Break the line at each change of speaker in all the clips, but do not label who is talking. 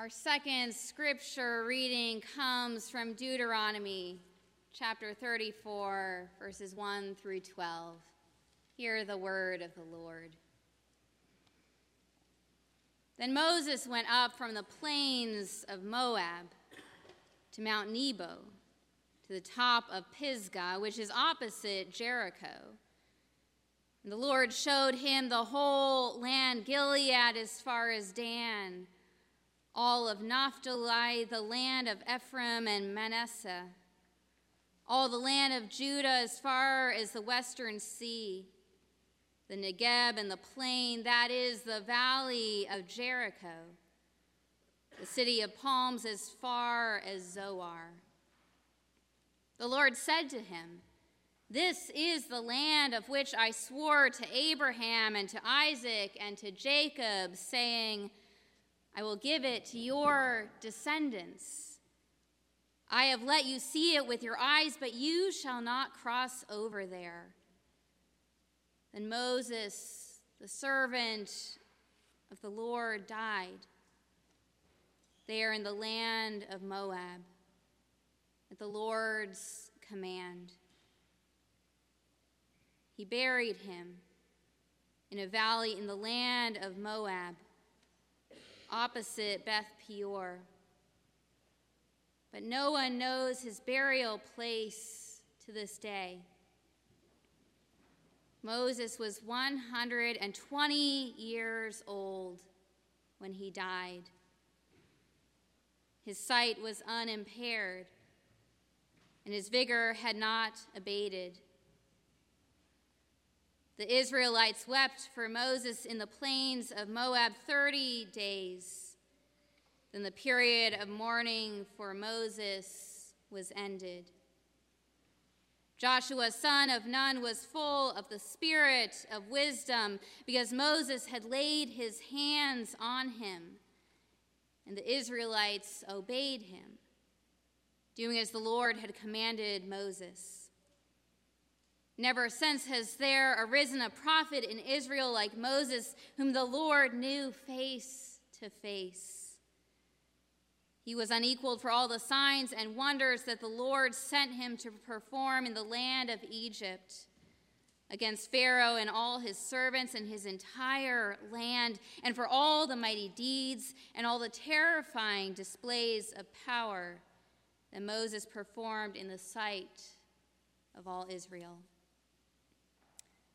Our second scripture reading comes from Deuteronomy chapter 34, verses 1 through 12. Hear the word of the Lord. Then Moses went up from the plains of Moab to Mount Nebo, to the top of Pisgah, which is opposite Jericho. And the Lord showed him the whole land, Gilead as far as Dan all of Naphtali, the land of Ephraim and Manasseh, all the land of Judah as far as the western sea, the Negeb and the plain, that is the valley of Jericho, the city of palms as far as Zoar. The Lord said to him, This is the land of which I swore to Abraham and to Isaac and to Jacob, saying, I will give it to your descendants. I have let you see it with your eyes, but you shall not cross over there. Then Moses, the servant of the Lord, died there in the land of Moab at the Lord's command. He buried him in a valley in the land of Moab opposite Beth Peor. But no one knows his burial place to this day. Moses was 120 years old when he died. His sight was unimpaired, and his vigor had not abated. The Israelites wept for Moses in the plains of Moab 30 days. Then the period of mourning for Moses was ended. Joshua, son of Nun, was full of the spirit of wisdom because Moses had laid his hands on him, and the Israelites obeyed him, doing as the Lord had commanded Moses. Never since has there arisen a prophet in Israel like Moses, whom the Lord knew face to face. He was unequaled for all the signs and wonders that the Lord sent him to perform in the land of Egypt against Pharaoh and all his servants and his entire land, and for all the mighty deeds and all the terrifying displays of power that Moses performed in the sight of all Israel.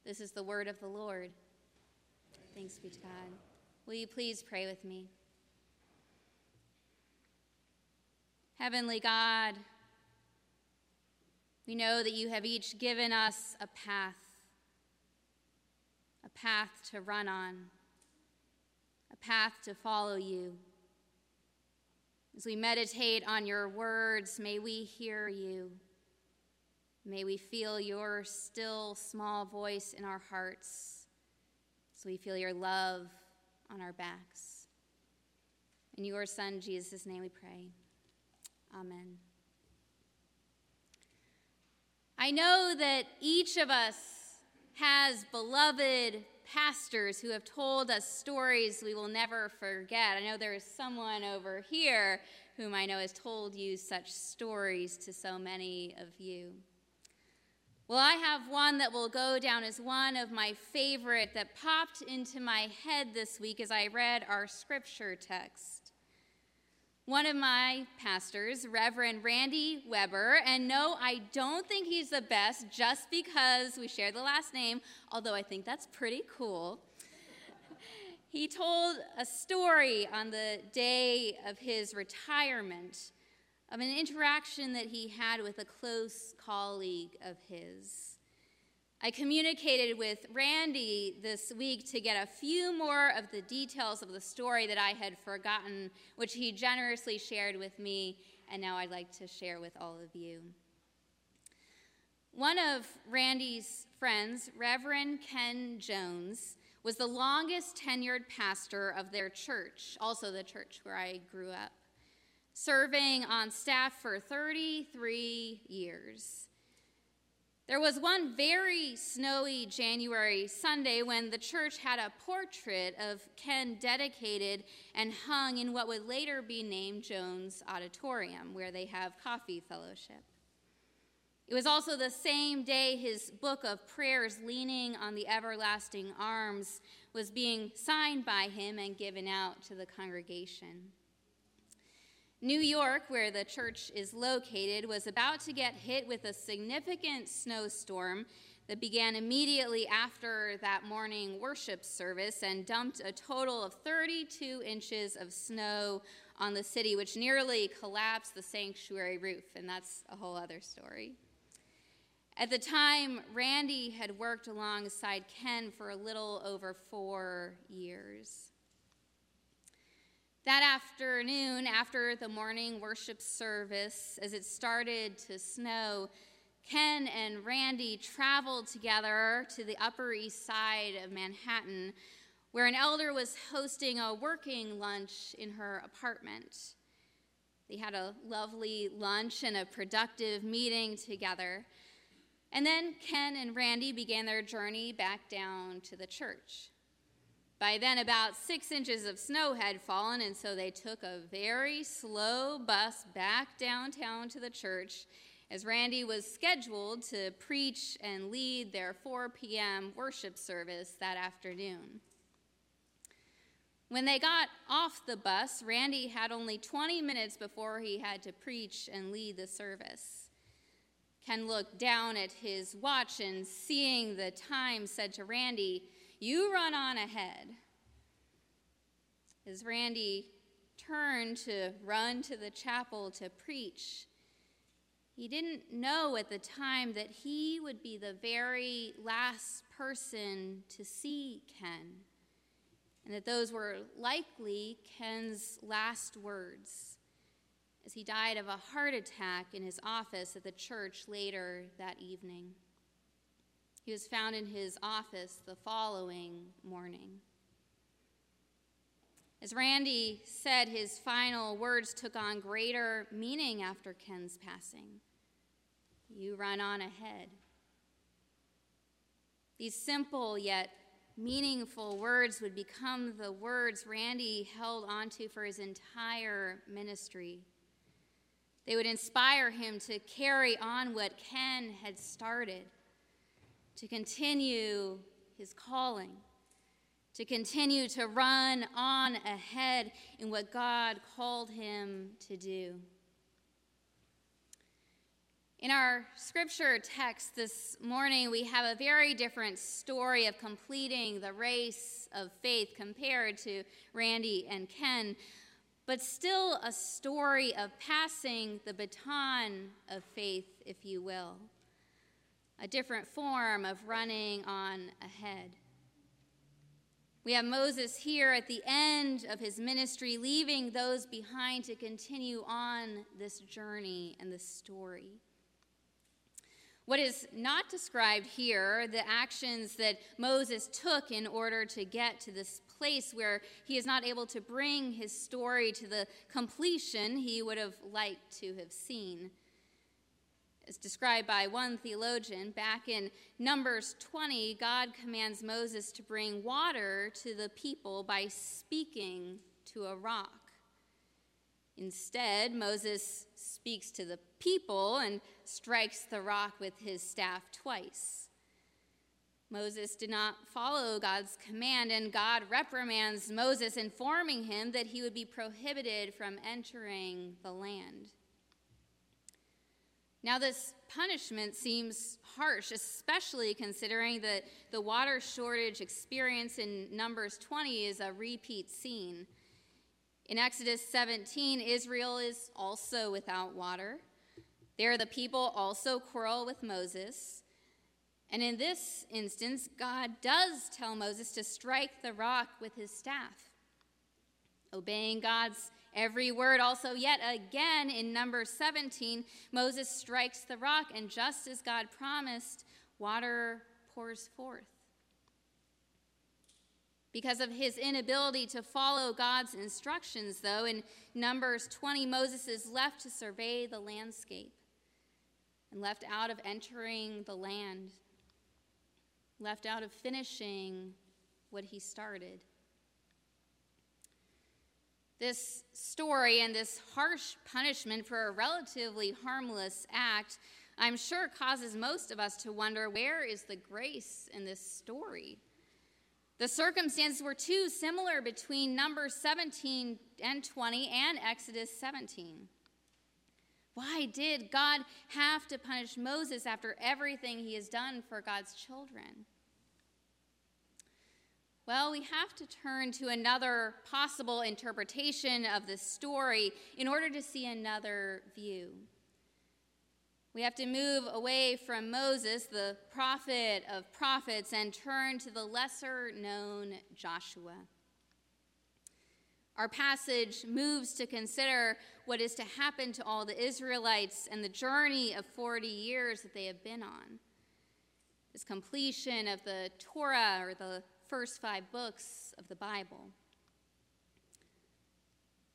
This is the word of the Lord. Thanks be to God. Will you please pray with me? Heavenly God, we know that you have each given us a path, a path to run on, a path to follow you. As we meditate on your words, may we hear you. May we feel your still small voice in our hearts so we feel your love on our backs. In your Son, Jesus' name we pray. Amen. I know that each of us has beloved pastors who have told us stories we will never forget. I know there is someone over here whom I know has told you such stories to so many of you. Well, I have one that will go down as one of my favorite that popped into my head this week as I read our scripture text. One of my pastors, Reverend Randy Webber, and no, I don't think he's the best just because we share the last name, although I think that's pretty cool. he told a story on the day of his retirement of an interaction that he had with a close colleague of his. I communicated with Randy this week to get a few more of the details of the story that I had forgotten, which he generously shared with me, and now I'd like to share with all of you. One of Randy's friends, Reverend Ken Jones, was the longest tenured pastor of their church, also the church where I grew up serving on staff for 33 years. There was one very snowy January Sunday when the church had a portrait of Ken dedicated and hung in what would later be named Jones Auditorium, where they have coffee fellowship. It was also the same day his book of prayers, Leaning on the Everlasting Arms, was being signed by him and given out to the congregation. New York, where the church is located, was about to get hit with a significant snowstorm that began immediately after that morning worship service and dumped a total of 32 inches of snow on the city, which nearly collapsed the sanctuary roof, and that's a whole other story. At the time, Randy had worked alongside Ken for a little over four years. That afternoon, after the morning worship service, as it started to snow, Ken and Randy traveled together to the Upper East Side of Manhattan, where an elder was hosting a working lunch in her apartment. They had a lovely lunch and a productive meeting together. And then Ken and Randy began their journey back down to the church. By then, about six inches of snow had fallen, and so they took a very slow bus back downtown to the church as Randy was scheduled to preach and lead their 4 p.m. worship service that afternoon. When they got off the bus, Randy had only 20 minutes before he had to preach and lead the service. Ken looked down at his watch and, seeing the time, said to Randy, you run on ahead. As Randy turned to run to the chapel to preach, he didn't know at the time that he would be the very last person to see Ken, and that those were likely Ken's last words as he died of a heart attack in his office at the church later that evening. He was found in his office the following morning. As Randy said, his final words took on greater meaning after Ken's passing. You run on ahead. These simple yet meaningful words would become the words Randy held onto for his entire ministry. They would inspire him to carry on what Ken had started to continue his calling, to continue to run on ahead in what God called him to do. In our scripture text this morning, we have a very different story of completing the race of faith compared to Randy and Ken, but still a story of passing the baton of faith, if you will a different form of running on ahead. We have Moses here at the end of his ministry, leaving those behind to continue on this journey and this story. What is not described here, the actions that Moses took in order to get to this place where he is not able to bring his story to the completion he would have liked to have seen as described by one theologian, back in Numbers 20, God commands Moses to bring water to the people by speaking to a rock. Instead, Moses speaks to the people and strikes the rock with his staff twice. Moses did not follow God's command, and God reprimands Moses, informing him that he would be prohibited from entering the land. Now, this punishment seems harsh, especially considering that the water shortage experience in Numbers 20 is a repeat scene. In Exodus 17, Israel is also without water. There, the people also quarrel with Moses. And in this instance, God does tell Moses to strike the rock with his staff. Obeying God's every word. Also, yet again in number 17, Moses strikes the rock, and just as God promised, water pours forth. Because of his inability to follow God's instructions, though, in Numbers 20, Moses is left to survey the landscape. and left out of entering the land, left out of finishing what he started. This story and this harsh punishment for a relatively harmless act, I'm sure, causes most of us to wonder where is the grace in this story? The circumstances were too similar between Numbers 17 and 20 and Exodus 17. Why did God have to punish Moses after everything he has done for God's children? Well, we have to turn to another possible interpretation of the story in order to see another view. We have to move away from Moses, the prophet of prophets, and turn to the lesser known Joshua. Our passage moves to consider what is to happen to all the Israelites and the journey of 40 years that they have been on. This completion of the Torah or the first five books of the Bible.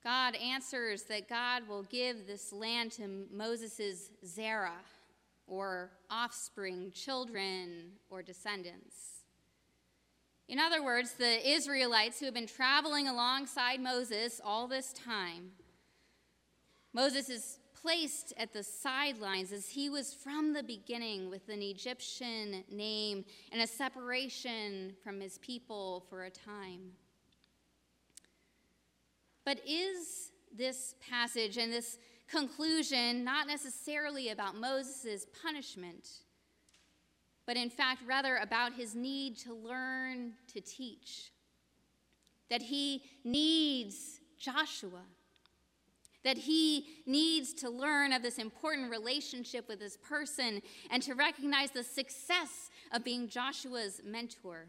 God answers that God will give this land to Moses' Zerah, or offspring, children, or descendants. In other words, the Israelites who have been traveling alongside Moses all this time, Moses is placed at the sidelines as he was from the beginning with an Egyptian name and a separation from his people for a time. But is this passage and this conclusion not necessarily about Moses' punishment, but in fact, rather about his need to learn to teach? That he needs Joshua that he needs to learn of this important relationship with this person and to recognize the success of being Joshua's mentor.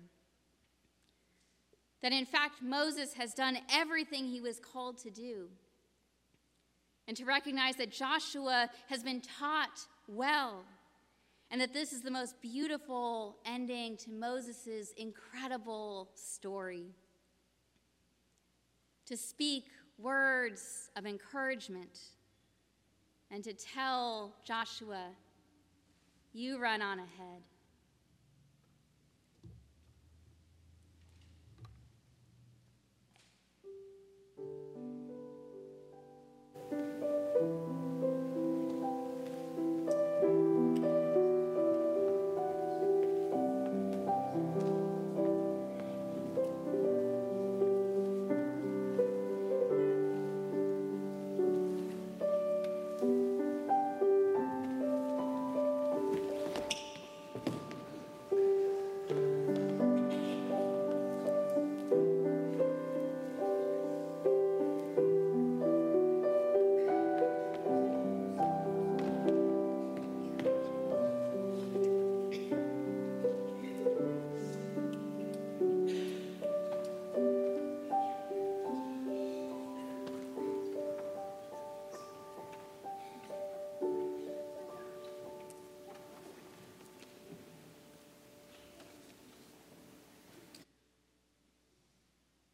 That in fact, Moses has done everything he was called to do. And to recognize that Joshua has been taught well, and that this is the most beautiful ending to Moses' incredible story. To speak words of encouragement and to tell Joshua, you run on ahead.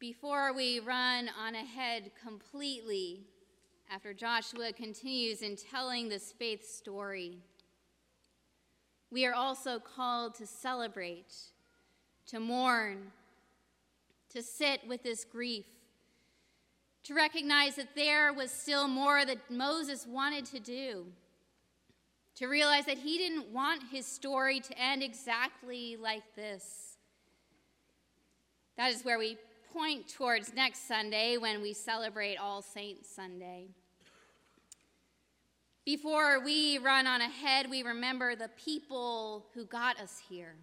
Before we run on ahead completely, after Joshua continues in telling this faith story, we are also called to celebrate, to mourn, to sit with this grief, to recognize that there was still more that Moses wanted to do, to realize that he didn't want his story to end exactly like this. That is where we point towards next Sunday when we celebrate All Saints Sunday. Before we run on ahead, we remember the people who got us here.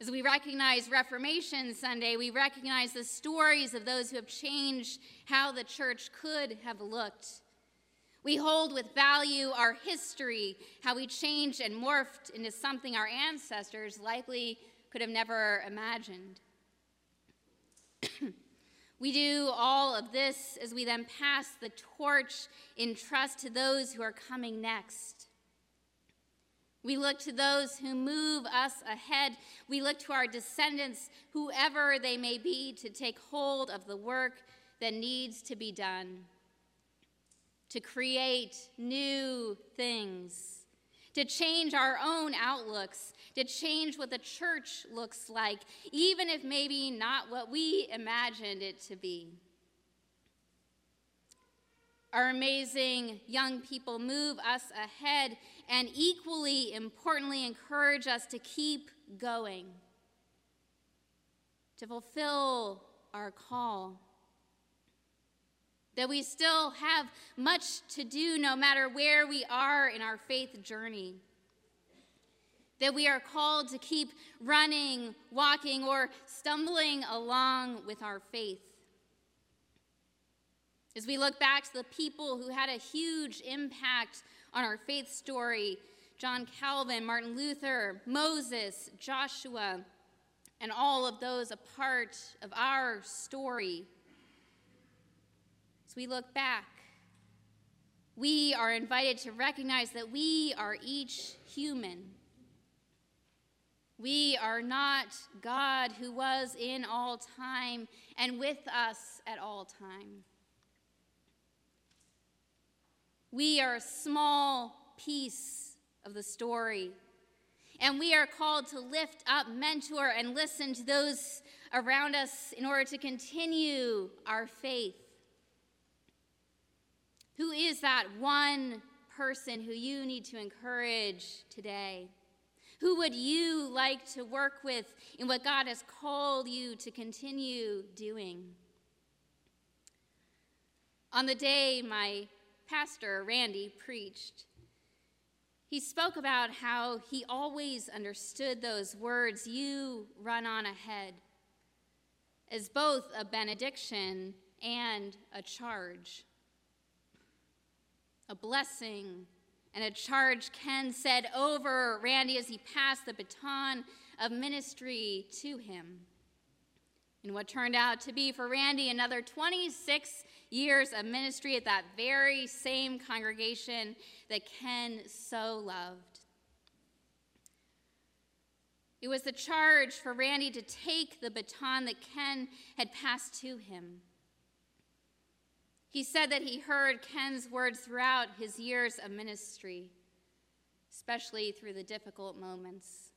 As we recognize Reformation Sunday, we recognize the stories of those who have changed how the church could have looked. We hold with value our history, how we changed and morphed into something our ancestors likely could have never imagined. We do all of this as we then pass the torch in trust to those who are coming next. We look to those who move us ahead. We look to our descendants, whoever they may be, to take hold of the work that needs to be done. to create new things, to change our own outlooks, to change what the church looks like, even if maybe not what we imagined it to be. Our amazing young people move us ahead and equally importantly encourage us to keep going, to fulfill our call that we still have much to do no matter where we are in our faith journey. That we are called to keep running, walking, or stumbling along with our faith. As we look back to the people who had a huge impact on our faith story John Calvin, Martin Luther, Moses, Joshua, and all of those a part of our story we look back, we are invited to recognize that we are each human. We are not God who was in all time and with us at all time. We are a small piece of the story. And we are called to lift up, mentor, and listen to those around us in order to continue our faith. Who is that one person who you need to encourage today? Who would you like to work with in what God has called you to continue doing? On the day my pastor, Randy, preached, he spoke about how he always understood those words, you run on ahead, as both a benediction and a charge a blessing, and a charge Ken said over Randy as he passed the baton of ministry to him. In what turned out to be for Randy another 26 years of ministry at that very same congregation that Ken so loved. It was the charge for Randy to take the baton that Ken had passed to him he said that he heard Ken's words throughout his years of ministry, especially through the difficult moments.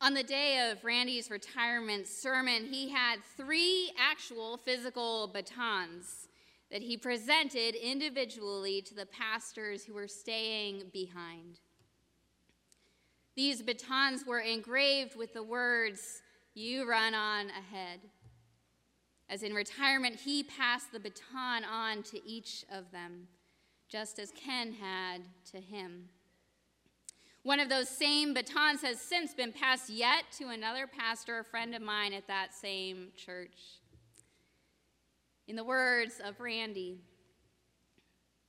On the day of Randy's retirement sermon, he had three actual physical batons that he presented individually to the pastors who were staying behind. These batons were engraved with the words, You run on ahead as in retirement, he passed the baton on to each of them, just as Ken had to him. One of those same batons has since been passed yet to another pastor, a friend of mine at that same church. In the words of Randy,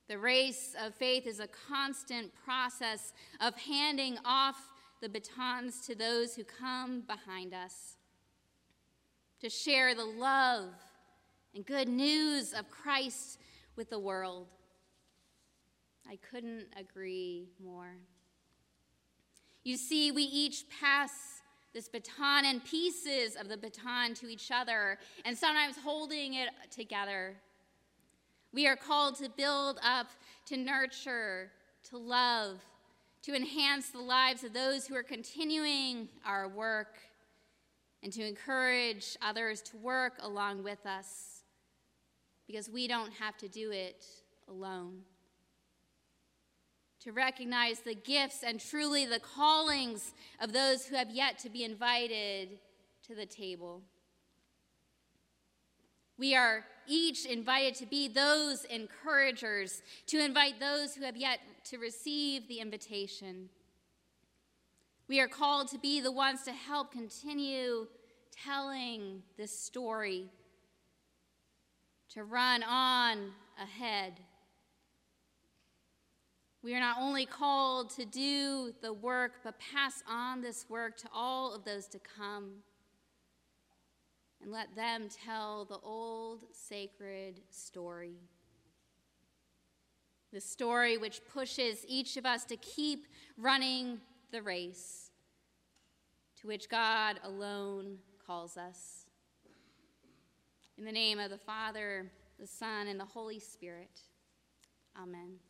the race of faith is a constant process of handing off the batons to those who come behind us to share the love and good news of Christ with the world. I couldn't agree more. You see, we each pass this baton and pieces of the baton to each other, and sometimes holding it together. We are called to build up, to nurture, to love, to enhance the lives of those who are continuing our work and to encourage others to work along with us because we don't have to do it alone. To recognize the gifts and truly the callings of those who have yet to be invited to the table. We are each invited to be those encouragers, to invite those who have yet to receive the invitation. We are called to be the ones to help continue telling this story, to run on ahead. We are not only called to do the work, but pass on this work to all of those to come and let them tell the old sacred story. The story which pushes each of us to keep running the race to which God alone calls us. In the name of the Father, the Son, and the Holy Spirit. Amen.